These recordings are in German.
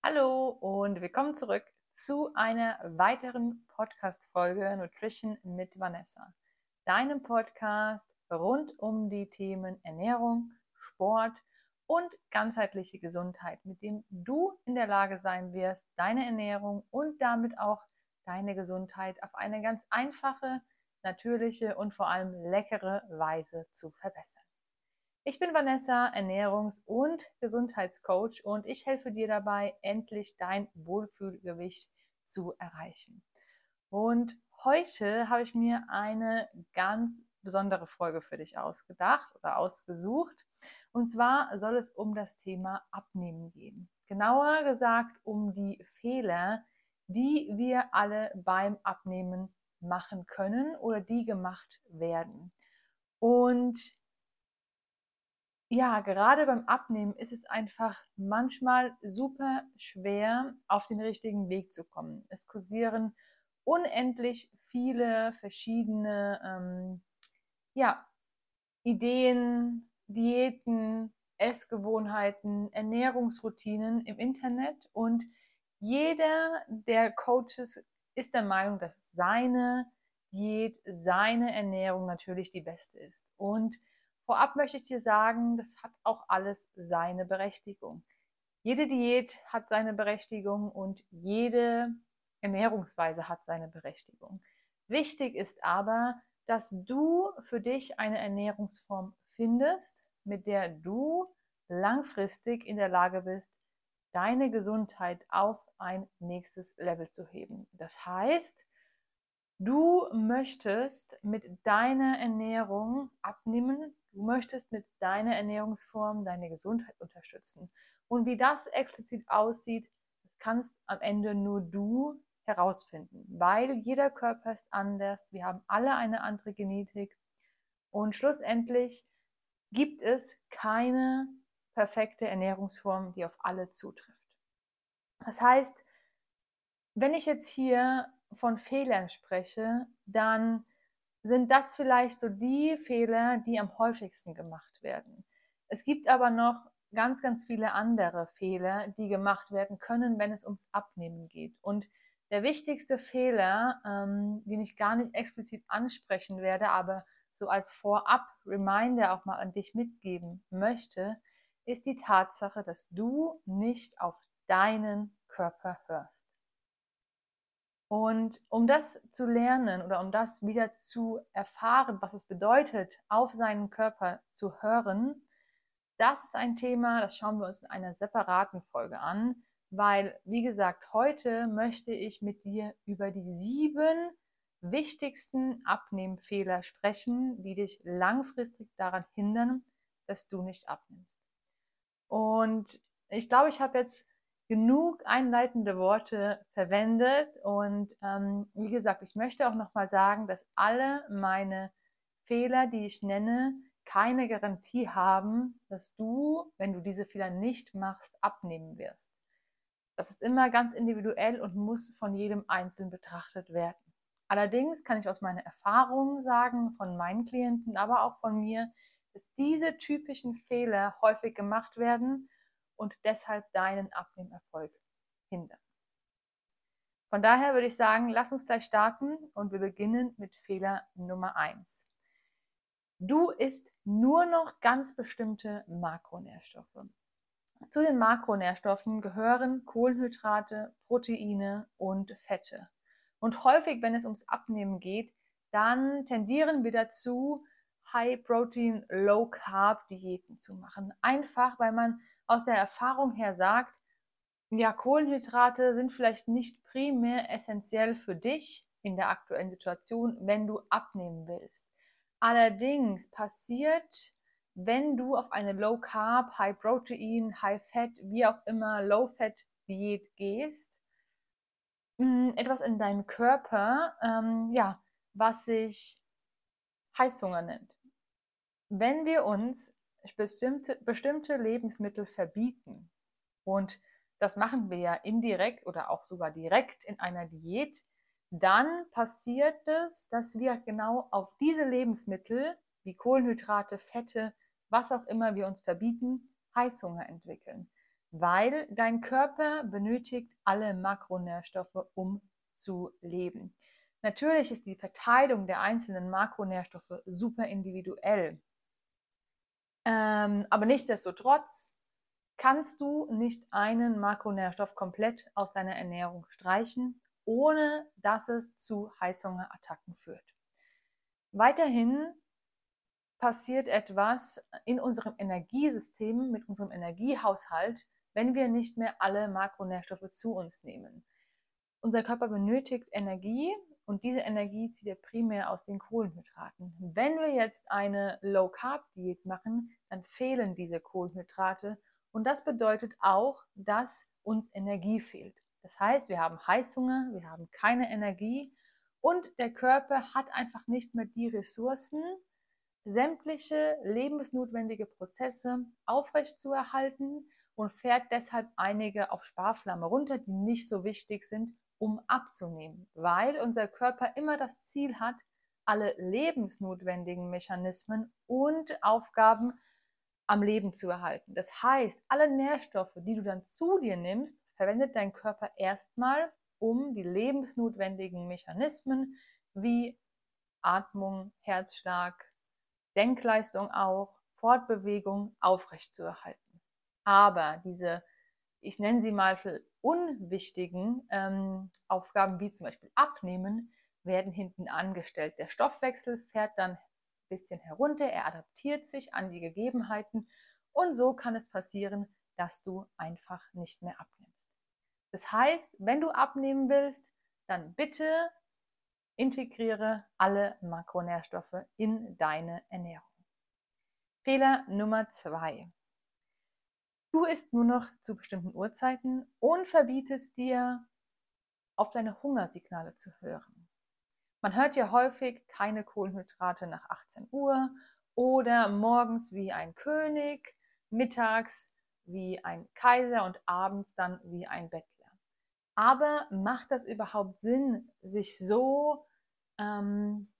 Hallo und willkommen zurück zu einer weiteren Podcast-Folge Nutrition mit Vanessa. Deinem Podcast rund um die Themen Ernährung, Sport und ganzheitliche Gesundheit, mit dem du in der Lage sein wirst, deine Ernährung und damit auch deine Gesundheit auf eine ganz einfache, natürliche und vor allem leckere Weise zu verbessern. Ich bin Vanessa, Ernährungs- und Gesundheitscoach und ich helfe dir dabei, endlich dein Wohlfühlgewicht zu erreichen. Und heute habe ich mir eine ganz besondere Folge für dich ausgedacht oder ausgesucht. Und zwar soll es um das Thema Abnehmen gehen. Genauer gesagt um die Fehler, die wir alle beim Abnehmen machen können oder die gemacht werden. Und ja, gerade beim Abnehmen ist es einfach manchmal super schwer, auf den richtigen Weg zu kommen. Es kursieren unendlich viele verschiedene ähm, ja, Ideen, Diäten, Essgewohnheiten, Ernährungsroutinen im Internet und jeder der Coaches ist der Meinung, dass seine Diät, seine Ernährung natürlich die beste ist. Und Vorab möchte ich dir sagen, das hat auch alles seine Berechtigung. Jede Diät hat seine Berechtigung und jede Ernährungsweise hat seine Berechtigung. Wichtig ist aber, dass du für dich eine Ernährungsform findest, mit der du langfristig in der Lage bist, deine Gesundheit auf ein nächstes Level zu heben. Das heißt, du möchtest mit deiner Ernährung abnehmen, Du möchtest mit deiner Ernährungsform deine Gesundheit unterstützen. Und wie das explizit aussieht, das kannst am Ende nur du herausfinden, weil jeder Körper ist anders. Wir haben alle eine andere Genetik. Und schlussendlich gibt es keine perfekte Ernährungsform, die auf alle zutrifft. Das heißt, wenn ich jetzt hier von Fehlern spreche, dann sind das vielleicht so die Fehler, die am häufigsten gemacht werden. Es gibt aber noch ganz, ganz viele andere Fehler, die gemacht werden können, wenn es ums Abnehmen geht. Und der wichtigste Fehler, ähm, den ich gar nicht explizit ansprechen werde, aber so als Vorab-Reminder auch mal an dich mitgeben möchte, ist die Tatsache, dass du nicht auf deinen Körper hörst. Und um das zu lernen oder um das wieder zu erfahren, was es bedeutet, auf seinen Körper zu hören, das ist ein Thema, das schauen wir uns in einer separaten Folge an, weil, wie gesagt, heute möchte ich mit dir über die sieben wichtigsten Abnehmfehler sprechen, die dich langfristig daran hindern, dass du nicht abnimmst. Und ich glaube, ich habe jetzt genug einleitende Worte verwendet. Und ähm, wie gesagt, ich möchte auch nochmal sagen, dass alle meine Fehler, die ich nenne, keine Garantie haben, dass du, wenn du diese Fehler nicht machst, abnehmen wirst. Das ist immer ganz individuell und muss von jedem Einzelnen betrachtet werden. Allerdings kann ich aus meiner Erfahrung sagen, von meinen Klienten, aber auch von mir, dass diese typischen Fehler häufig gemacht werden und deshalb deinen Abnehmerfolg hindern. Von daher würde ich sagen, lass uns gleich starten und wir beginnen mit Fehler Nummer 1. Du isst nur noch ganz bestimmte Makronährstoffe. Zu den Makronährstoffen gehören Kohlenhydrate, Proteine und Fette. Und häufig, wenn es ums Abnehmen geht, dann tendieren wir dazu, High-Protein, Low-Carb-Diäten zu machen. Einfach, weil man aus der Erfahrung her sagt, ja, Kohlenhydrate sind vielleicht nicht primär essentiell für dich in der aktuellen Situation, wenn du abnehmen willst. Allerdings passiert, wenn du auf eine Low Carb, High Protein, High Fat, wie auch immer Low Fat Diät gehst, mm, etwas in deinem Körper, ähm, ja, was sich Heißhunger nennt. Wenn wir uns bestimmte, bestimmte Lebensmittel verbieten. Und das machen wir ja indirekt oder auch sogar direkt in einer Diät. Dann passiert es, dass wir genau auf diese Lebensmittel, wie Kohlenhydrate, Fette, was auch immer wir uns verbieten, Heißhunger entwickeln. weil dein Körper benötigt alle Makronährstoffe, um zu leben. Natürlich ist die Verteilung der einzelnen Makronährstoffe super individuell. Ähm, aber nichtsdestotrotz kannst du nicht einen Makronährstoff komplett aus deiner Ernährung streichen, ohne dass es zu Heißhungerattacken führt. Weiterhin passiert etwas in unserem Energiesystem, mit unserem Energiehaushalt, wenn wir nicht mehr alle Makronährstoffe zu uns nehmen. Unser Körper benötigt Energie und diese Energie zieht er primär aus den Kohlenhydraten. Wenn wir jetzt eine Low-Carb-Diät machen, dann fehlen diese Kohlenhydrate und das bedeutet auch, dass uns Energie fehlt. Das heißt, wir haben Heißhunger, wir haben keine Energie und der Körper hat einfach nicht mehr die Ressourcen, sämtliche lebensnotwendige Prozesse aufrechtzuerhalten und fährt deshalb einige auf Sparflamme runter, die nicht so wichtig sind, um abzunehmen, weil unser Körper immer das Ziel hat, alle lebensnotwendigen Mechanismen und Aufgaben am Leben zu erhalten. Das heißt, alle Nährstoffe, die du dann zu dir nimmst, verwendet dein Körper erstmal, um die lebensnotwendigen Mechanismen wie Atmung, Herzschlag, Denkleistung auch, Fortbewegung aufrechtzuerhalten. Aber diese, ich nenne sie mal unwichtigen ähm, Aufgaben wie zum Beispiel Abnehmen, werden hinten angestellt. Der Stoffwechsel fährt dann ein bisschen herunter, er adaptiert sich an die Gegebenheiten und so kann es passieren, dass du einfach nicht mehr abnimmst. Das heißt, wenn du abnehmen willst, dann bitte integriere alle Makronährstoffe in deine Ernährung. Fehler Nummer zwei. Du isst nur noch zu bestimmten Uhrzeiten und verbietest dir, auf deine Hungersignale zu hören. Man hört ja häufig keine Kohlenhydrate nach 18 Uhr oder morgens wie ein König, mittags wie ein Kaiser und abends dann wie ein Bettler. Aber macht das überhaupt Sinn, sich so ähm,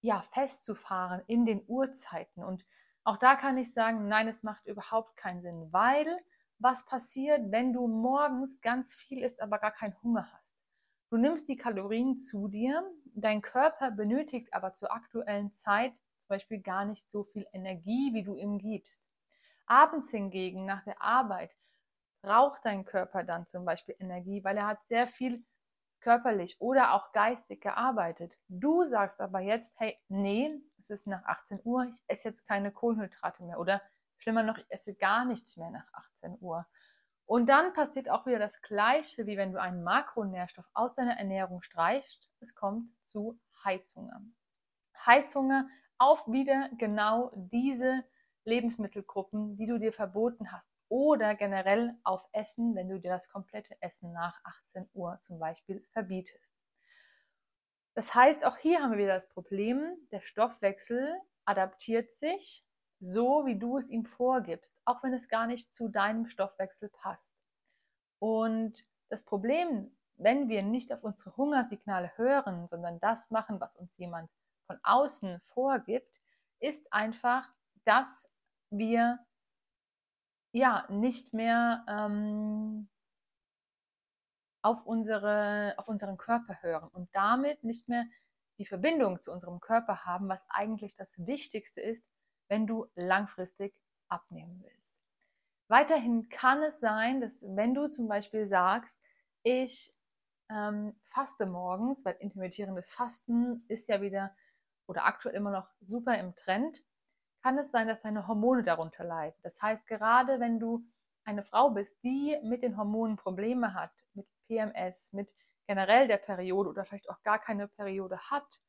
ja, festzufahren in den Uhrzeiten und auch da kann ich sagen, nein, es macht überhaupt keinen Sinn, weil was passiert, wenn du morgens ganz viel isst, aber gar keinen Hunger hast? Du nimmst die Kalorien zu dir, dein Körper benötigt aber zur aktuellen Zeit zum Beispiel gar nicht so viel Energie, wie du ihm gibst. Abends hingegen, nach der Arbeit, braucht dein Körper dann zum Beispiel Energie, weil er hat sehr viel körperlich oder auch geistig gearbeitet. Du sagst aber jetzt, hey, nee, es ist nach 18 Uhr, ich esse jetzt keine Kohlenhydrate mehr oder schlimmer noch, ich esse gar nichts mehr nach 18 Uhr. Und dann passiert auch wieder das Gleiche, wie wenn du einen Makronährstoff aus deiner Ernährung streichst. Es kommt zu Heißhunger. Heißhunger auf wieder genau diese Lebensmittelgruppen, die du dir verboten hast oder generell auf Essen, wenn du dir das komplette Essen nach 18 Uhr zum Beispiel verbietest. Das heißt, auch hier haben wir wieder das Problem, der Stoffwechsel adaptiert sich so, wie du es ihm vorgibst, auch wenn es gar nicht zu deinem Stoffwechsel passt. Und das Problem, wenn wir nicht auf unsere Hungersignale hören, sondern das machen, was uns jemand von außen vorgibt, ist einfach, dass wir ja, nicht mehr ähm, auf, unsere, auf unseren Körper hören und damit nicht mehr die Verbindung zu unserem Körper haben, was eigentlich das Wichtigste ist, wenn du langfristig abnehmen willst. Weiterhin kann es sein, dass wenn du zum Beispiel sagst, ich ähm, faste morgens, weil intermittierendes Fasten ist ja wieder oder aktuell immer noch super im Trend, kann es sein, dass deine Hormone darunter leiden. Das heißt, gerade wenn du eine Frau bist, die mit den Hormonen Probleme hat, mit PMS, mit generell der Periode oder vielleicht auch gar keine Periode hat,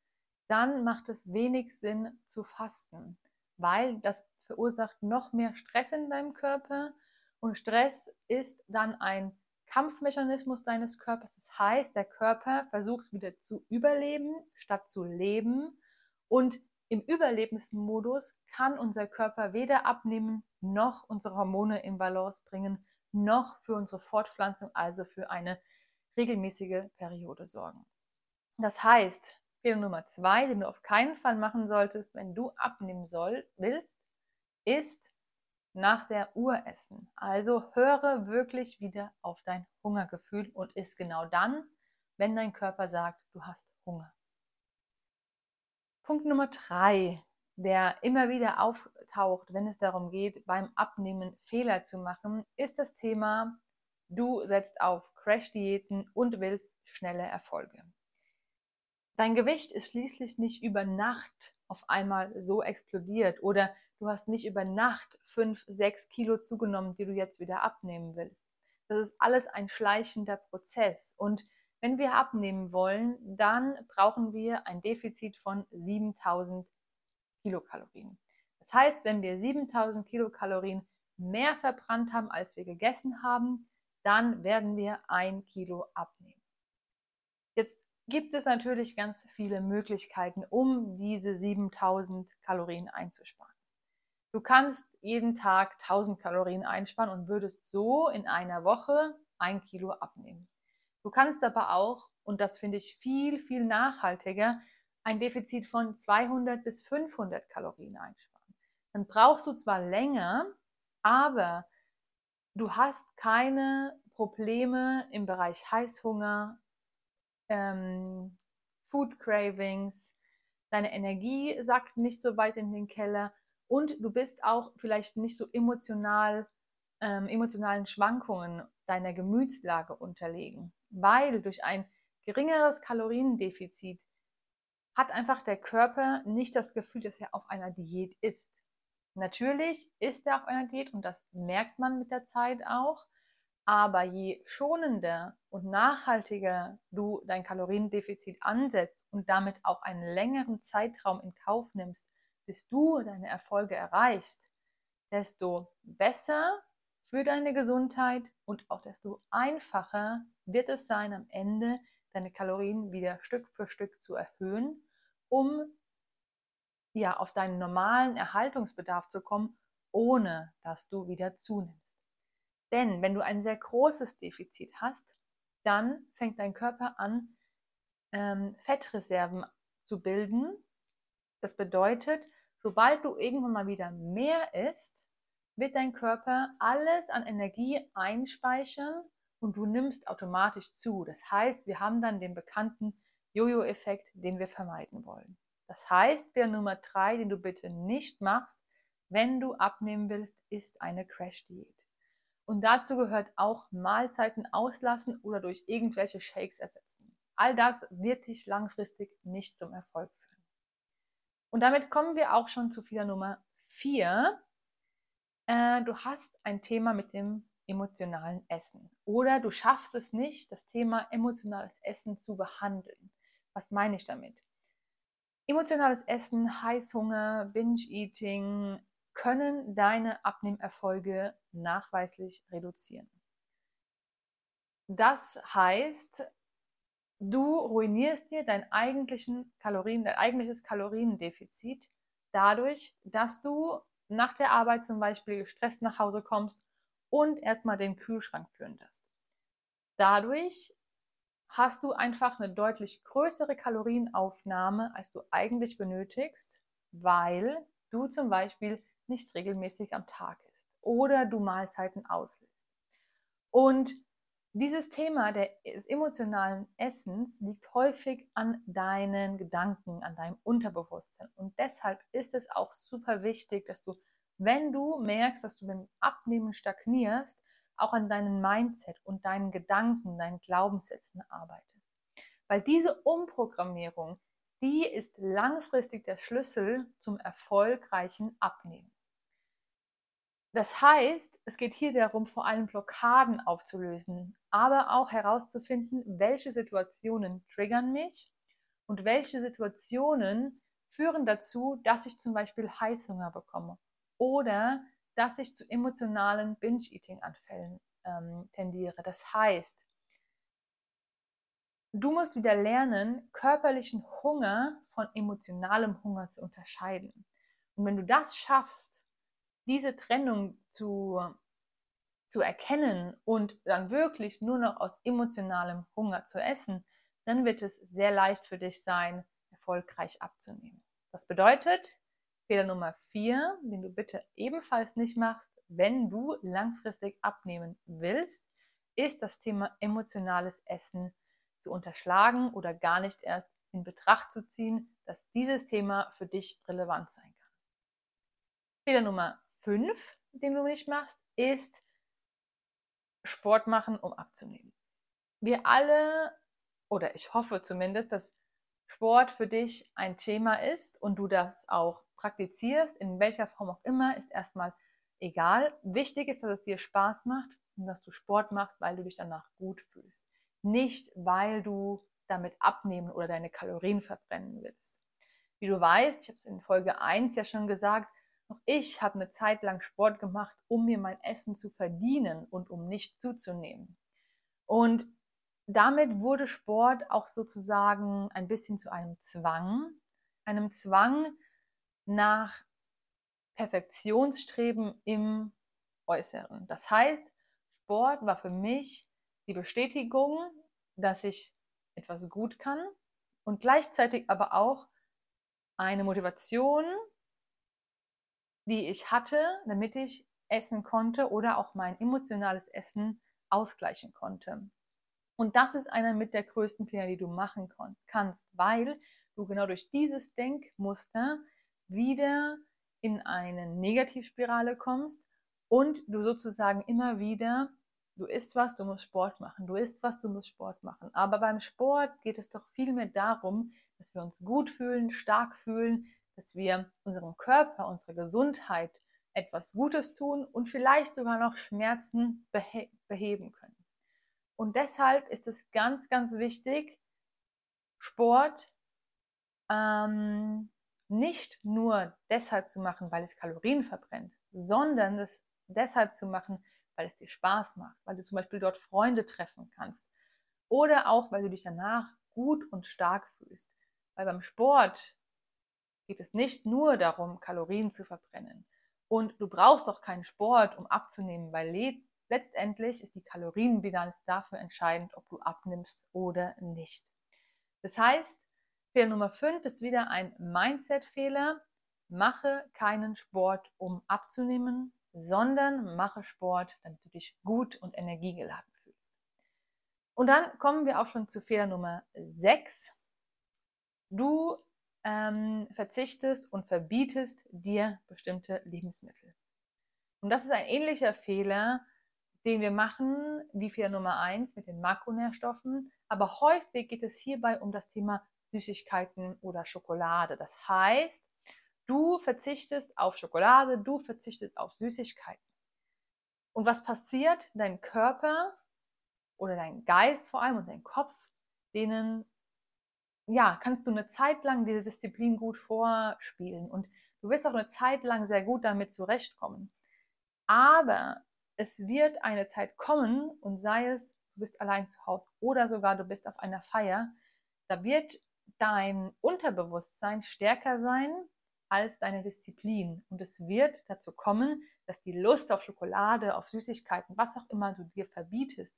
dann macht es wenig Sinn zu fasten, weil das verursacht noch mehr Stress in deinem Körper und Stress ist dann ein Kampfmechanismus deines Körpers. Das heißt, der Körper versucht wieder zu überleben statt zu leben und im Überlebensmodus kann unser Körper weder abnehmen noch unsere Hormone in Balance bringen, noch für unsere Fortpflanzung, also für eine regelmäßige Periode sorgen. Das heißt, Fehler Nummer zwei, den du auf keinen Fall machen solltest, wenn du abnehmen soll, willst, ist nach der Uhr essen. Also höre wirklich wieder auf dein Hungergefühl und isst genau dann, wenn dein Körper sagt, du hast Hunger. Punkt Nummer drei, der immer wieder auftaucht, wenn es darum geht, beim Abnehmen Fehler zu machen, ist das Thema, du setzt auf Crash-Diäten und willst schnelle Erfolge. Dein Gewicht ist schließlich nicht über Nacht auf einmal so explodiert oder du hast nicht über Nacht fünf, sechs Kilo zugenommen, die du jetzt wieder abnehmen willst. Das ist alles ein schleichender Prozess und wenn wir abnehmen wollen, dann brauchen wir ein Defizit von 7000 Kilokalorien. Das heißt, wenn wir 7000 Kilokalorien mehr verbrannt haben, als wir gegessen haben, dann werden wir ein Kilo abnehmen. Jetzt gibt es natürlich ganz viele Möglichkeiten, um diese 7000 Kalorien einzusparen. Du kannst jeden Tag 1000 Kalorien einsparen und würdest so in einer Woche ein Kilo abnehmen. Du kannst aber auch, und das finde ich viel, viel nachhaltiger, ein Defizit von 200 bis 500 Kalorien einsparen. Dann brauchst du zwar länger, aber du hast keine Probleme im Bereich Heißhunger, ähm, Food Cravings, deine Energie sackt nicht so weit in den Keller und du bist auch vielleicht nicht so emotional, ähm, emotionalen Schwankungen deiner Gemütslage unterlegen weil durch ein geringeres Kaloriendefizit hat einfach der Körper nicht das Gefühl, dass er auf einer Diät ist. Natürlich ist er auf einer Diät und das merkt man mit der Zeit auch. Aber je schonender und nachhaltiger du dein Kaloriendefizit ansetzt und damit auch einen längeren Zeitraum in Kauf nimmst, bis du deine Erfolge erreichst, desto besser für deine Gesundheit und auch desto einfacher wird es sein, am Ende deine Kalorien wieder Stück für Stück zu erhöhen, um ja auf deinen normalen Erhaltungsbedarf zu kommen, ohne dass du wieder zunimmst. Denn wenn du ein sehr großes Defizit hast, dann fängt dein Körper an, ähm, Fettreserven zu bilden. Das bedeutet, sobald du irgendwann mal wieder mehr isst, wird dein Körper alles an Energie einspeichern und du nimmst automatisch zu. Das heißt, wir haben dann den bekannten Jojo-Effekt, den wir vermeiden wollen. Das heißt, Fehler Nummer drei, den du bitte nicht machst, wenn du abnehmen willst, ist eine Crash-Diät. Und dazu gehört auch Mahlzeiten auslassen oder durch irgendwelche Shakes ersetzen. All das wird dich langfristig nicht zum Erfolg führen. Und damit kommen wir auch schon zu Fehler Nummer vier. Äh, du hast ein Thema mit dem emotionalen Essen oder du schaffst es nicht, das Thema emotionales Essen zu behandeln. Was meine ich damit? Emotionales Essen, Heißhunger, Binge-Eating können deine Abnehmerfolge nachweislich reduzieren. Das heißt, du ruinierst dir dein, eigentlichen Kalorien, dein eigentliches Kaloriendefizit dadurch, dass du nach der Arbeit zum Beispiel gestresst nach Hause kommst und erstmal den Kühlschrank plünderst. Dadurch hast du einfach eine deutlich größere Kalorienaufnahme, als du eigentlich benötigst, weil du zum Beispiel nicht regelmäßig am Tag isst oder du Mahlzeiten auslässt. Und dieses Thema des emotionalen Essens liegt häufig an deinen Gedanken, an deinem Unterbewusstsein. Und deshalb ist es auch super wichtig, dass du, wenn du merkst, dass du beim Abnehmen stagnierst, auch an deinem Mindset und deinen Gedanken, deinen Glaubenssätzen arbeitest. Weil diese Umprogrammierung, die ist langfristig der Schlüssel zum erfolgreichen Abnehmen. Das heißt, es geht hier darum, vor allem Blockaden aufzulösen, aber auch herauszufinden, welche Situationen triggern mich und welche Situationen führen dazu, dass ich zum Beispiel Heißhunger bekomme oder dass ich zu emotionalen Binge-Eating-Anfällen ähm, tendiere. Das heißt, du musst wieder lernen, körperlichen Hunger von emotionalem Hunger zu unterscheiden. Und wenn du das schaffst, diese Trennung zu, zu erkennen und dann wirklich nur noch aus emotionalem Hunger zu essen, dann wird es sehr leicht für dich sein, erfolgreich abzunehmen. Das bedeutet, Fehler Nummer vier, den du bitte ebenfalls nicht machst, wenn du langfristig abnehmen willst, ist das Thema emotionales Essen zu unterschlagen oder gar nicht erst in Betracht zu ziehen, dass dieses Thema für dich relevant sein kann. Fehler Nummer 5, den du nicht machst, ist Sport machen, um abzunehmen. Wir alle, oder ich hoffe zumindest, dass Sport für dich ein Thema ist und du das auch praktizierst, in welcher Form auch immer, ist erstmal egal. Wichtig ist, dass es dir Spaß macht und dass du Sport machst, weil du dich danach gut fühlst. Nicht, weil du damit abnehmen oder deine Kalorien verbrennen willst. Wie du weißt, ich habe es in Folge 1 ja schon gesagt, auch ich habe eine Zeit lang Sport gemacht, um mir mein Essen zu verdienen und um nicht zuzunehmen. Und damit wurde Sport auch sozusagen ein bisschen zu einem Zwang, einem Zwang nach Perfektionsstreben im Äußeren. Das heißt, Sport war für mich die Bestätigung, dass ich etwas gut kann und gleichzeitig aber auch eine Motivation, die ich hatte, damit ich essen konnte oder auch mein emotionales Essen ausgleichen konnte. Und das ist einer mit der größten Fehler, die du machen kannst, weil du genau durch dieses Denkmuster wieder in eine Negativspirale kommst und du sozusagen immer wieder, du isst was, du musst Sport machen, du isst was, du musst Sport machen. Aber beim Sport geht es doch vielmehr darum, dass wir uns gut fühlen, stark fühlen, dass wir unserem Körper, unserer Gesundheit etwas Gutes tun und vielleicht sogar noch Schmerzen behe beheben können. Und deshalb ist es ganz, ganz wichtig, Sport ähm, nicht nur deshalb zu machen, weil es Kalorien verbrennt, sondern es deshalb zu machen, weil es dir Spaß macht, weil du zum Beispiel dort Freunde treffen kannst oder auch, weil du dich danach gut und stark fühlst. Weil beim Sport geht es nicht nur darum, Kalorien zu verbrennen. Und du brauchst auch keinen Sport, um abzunehmen, weil letztendlich ist die Kalorienbilanz dafür entscheidend, ob du abnimmst oder nicht. Das heißt, Fehler Nummer 5 ist wieder ein Mindset-Fehler. Mache keinen Sport, um abzunehmen, sondern mache Sport, damit du dich gut und energiegeladen fühlst. Und dann kommen wir auch schon zu Fehler Nummer 6. Du ähm, verzichtest und verbietest dir bestimmte Lebensmittel. Und das ist ein ähnlicher Fehler, den wir machen wie Fehler Nummer 1 mit den Makronährstoffen. Aber häufig geht es hierbei um das Thema Süßigkeiten oder Schokolade. Das heißt, du verzichtest auf Schokolade, du verzichtest auf Süßigkeiten. Und was passiert? Dein Körper oder dein Geist vor allem und dein Kopf, denen ja, kannst du eine Zeit lang diese Disziplin gut vorspielen. Und du wirst auch eine Zeit lang sehr gut damit zurechtkommen. Aber es wird eine Zeit kommen und sei es, du bist allein zu Hause oder sogar du bist auf einer Feier, da wird dein Unterbewusstsein stärker sein als deine Disziplin. Und es wird dazu kommen, dass die Lust auf Schokolade, auf Süßigkeiten, was auch immer du dir verbietest,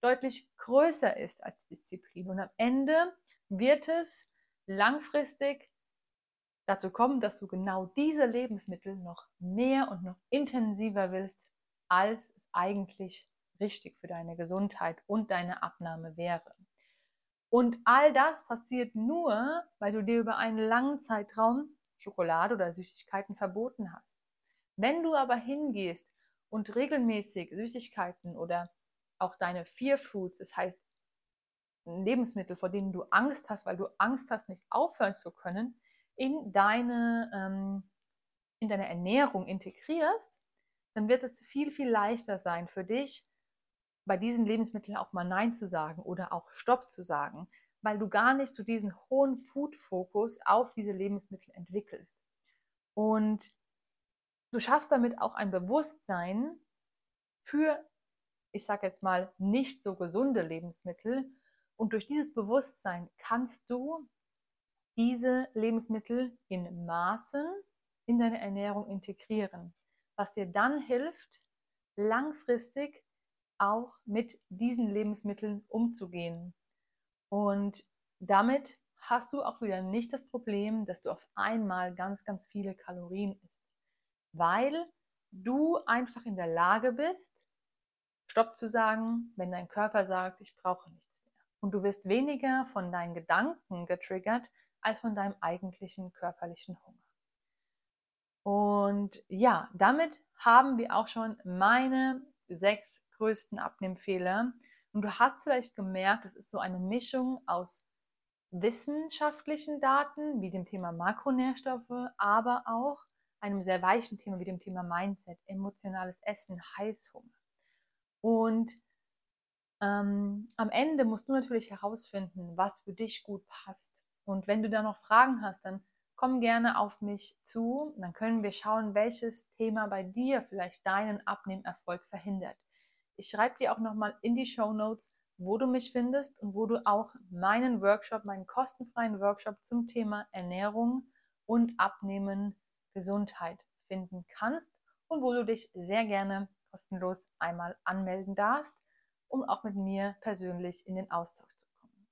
deutlich größer ist als Disziplin. Und am Ende wird es langfristig dazu kommen, dass du genau diese Lebensmittel noch mehr und noch intensiver willst, als es eigentlich richtig für deine Gesundheit und deine Abnahme wäre. Und all das passiert nur, weil du dir über einen langen Zeitraum Schokolade oder Süßigkeiten verboten hast. Wenn du aber hingehst und regelmäßig Süßigkeiten oder auch deine Fear Foods, das heißt Lebensmittel, vor denen du Angst hast, weil du Angst hast, nicht aufhören zu können, in deine, ähm, in deine Ernährung integrierst, dann wird es viel, viel leichter sein für dich, bei diesen Lebensmitteln auch mal Nein zu sagen oder auch Stopp zu sagen, weil du gar nicht so diesen hohen Food-Fokus auf diese Lebensmittel entwickelst. Und du schaffst damit auch ein Bewusstsein für, ich sage jetzt mal, nicht so gesunde Lebensmittel und durch dieses Bewusstsein kannst du diese Lebensmittel in Maßen in deine Ernährung integrieren, was dir dann hilft, langfristig auch mit diesen Lebensmitteln umzugehen. Und damit hast du auch wieder nicht das Problem, dass du auf einmal ganz, ganz viele Kalorien isst. Weil du einfach in der Lage bist, Stopp zu sagen, wenn dein Körper sagt, ich brauche nichts mehr. Und du wirst weniger von deinen Gedanken getriggert als von deinem eigentlichen körperlichen Hunger. Und ja, damit haben wir auch schon meine sechs größten Abnehmfehler. Und du hast vielleicht gemerkt, es ist so eine Mischung aus wissenschaftlichen Daten wie dem Thema Makronährstoffe, aber auch einem sehr weichen Thema wie dem Thema Mindset, emotionales Essen, Heißhunger. Und ähm, am Ende musst du natürlich herausfinden, was für dich gut passt. Und wenn du da noch Fragen hast, dann komm gerne auf mich zu. Dann können wir schauen, welches Thema bei dir vielleicht deinen Abnehmerfolg verhindert. Ich schreibe dir auch nochmal in die Show Notes, wo du mich findest und wo du auch meinen Workshop, meinen kostenfreien Workshop zum Thema Ernährung und Abnehmen, Gesundheit finden kannst und wo du dich sehr gerne kostenlos einmal anmelden darfst, um auch mit mir persönlich in den Austausch zu kommen.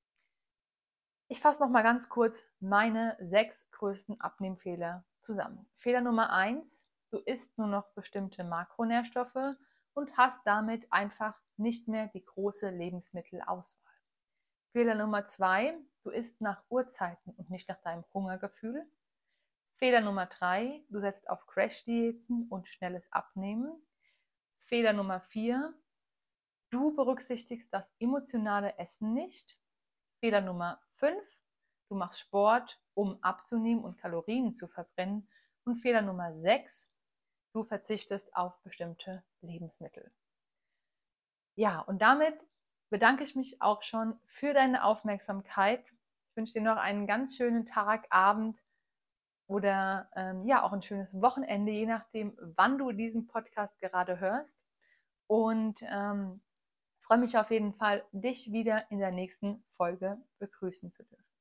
Ich fasse noch mal ganz kurz meine sechs größten Abnehmfehler zusammen. Fehler Nummer eins: Du isst nur noch bestimmte Makronährstoffe und hast damit einfach nicht mehr die große Lebensmittelauswahl. Fehler Nummer zwei: Du isst nach Uhrzeiten und nicht nach deinem Hungergefühl. Fehler Nummer drei: Du setzt auf Crash-Diäten und schnelles Abnehmen. Fehler Nummer vier, du berücksichtigst das emotionale Essen nicht. Fehler Nummer fünf, du machst Sport, um abzunehmen und Kalorien zu verbrennen. Und Fehler Nummer sechs, du verzichtest auf bestimmte Lebensmittel. Ja, und damit bedanke ich mich auch schon für deine Aufmerksamkeit. Ich wünsche dir noch einen ganz schönen Tag, Abend oder ähm, ja auch ein schönes Wochenende, je nachdem, wann du diesen Podcast gerade hörst. Und ähm, freue mich auf jeden Fall, dich wieder in der nächsten Folge begrüßen zu dürfen.